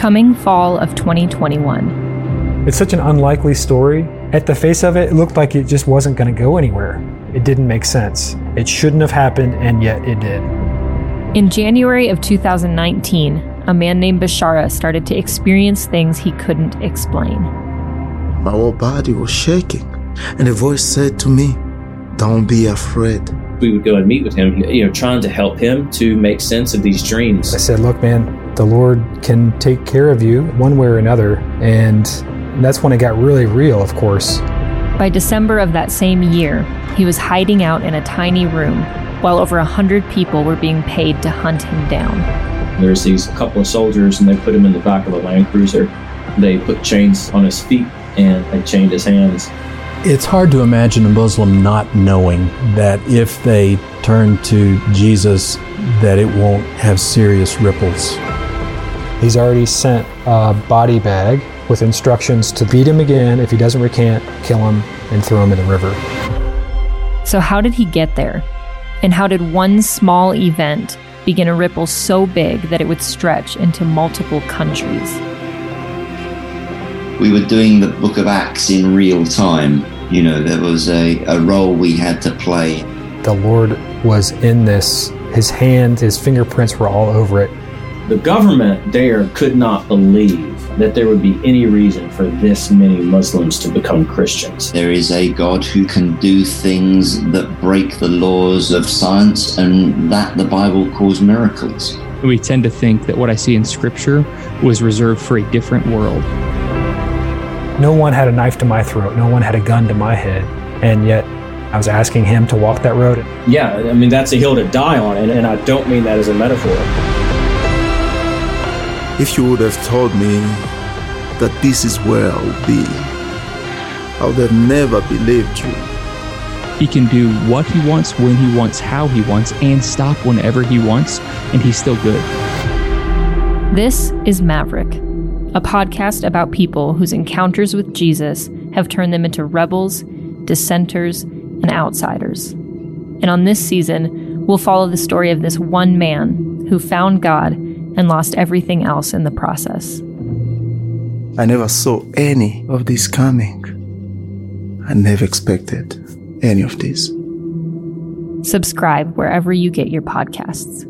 Coming fall of 2021. It's such an unlikely story. At the face of it, it looked like it just wasn't going to go anywhere. It didn't make sense. It shouldn't have happened, and yet it did. In January of 2019, a man named Bashara started to experience things he couldn't explain. My whole body was shaking, and a voice said to me, Don't be afraid. We would go and meet with him, you know, trying to help him to make sense of these dreams. I said, Look, man, the Lord can take care of you one way or another. And that's when it got really real, of course. By December of that same year, he was hiding out in a tiny room while over a hundred people were being paid to hunt him down. There's these couple of soldiers, and they put him in the back of a Land Cruiser. They put chains on his feet and they chained his hands. It's hard to imagine a Muslim not knowing that if they turn to Jesus, that it won't have serious ripples. He's already sent a body bag with instructions to beat him again. If he doesn't recant, kill him and throw him in the river. So, how did he get there? And how did one small event begin a ripple so big that it would stretch into multiple countries? We were doing the book of Acts in real time. You know, there was a, a role we had to play. The Lord was in this. His hand, his fingerprints were all over it. The government there could not believe that there would be any reason for this many Muslims to become Christians. There is a God who can do things that break the laws of science, and that the Bible calls miracles. We tend to think that what I see in Scripture was reserved for a different world. No one had a knife to my throat, no one had a gun to my head, and yet I was asking him to walk that road. Yeah, I mean, that's a hill to die on, and, and I don't mean that as a metaphor. If you would have told me that this is where I would be, I would have never believed you. He can do what he wants, when he wants, how he wants, and stop whenever he wants, and he's still good. This is Maverick, a podcast about people whose encounters with Jesus have turned them into rebels, dissenters, and outsiders. And on this season, we'll follow the story of this one man who found God and lost everything else in the process. I never saw any of this coming. I never expected any of this. Subscribe wherever you get your podcasts.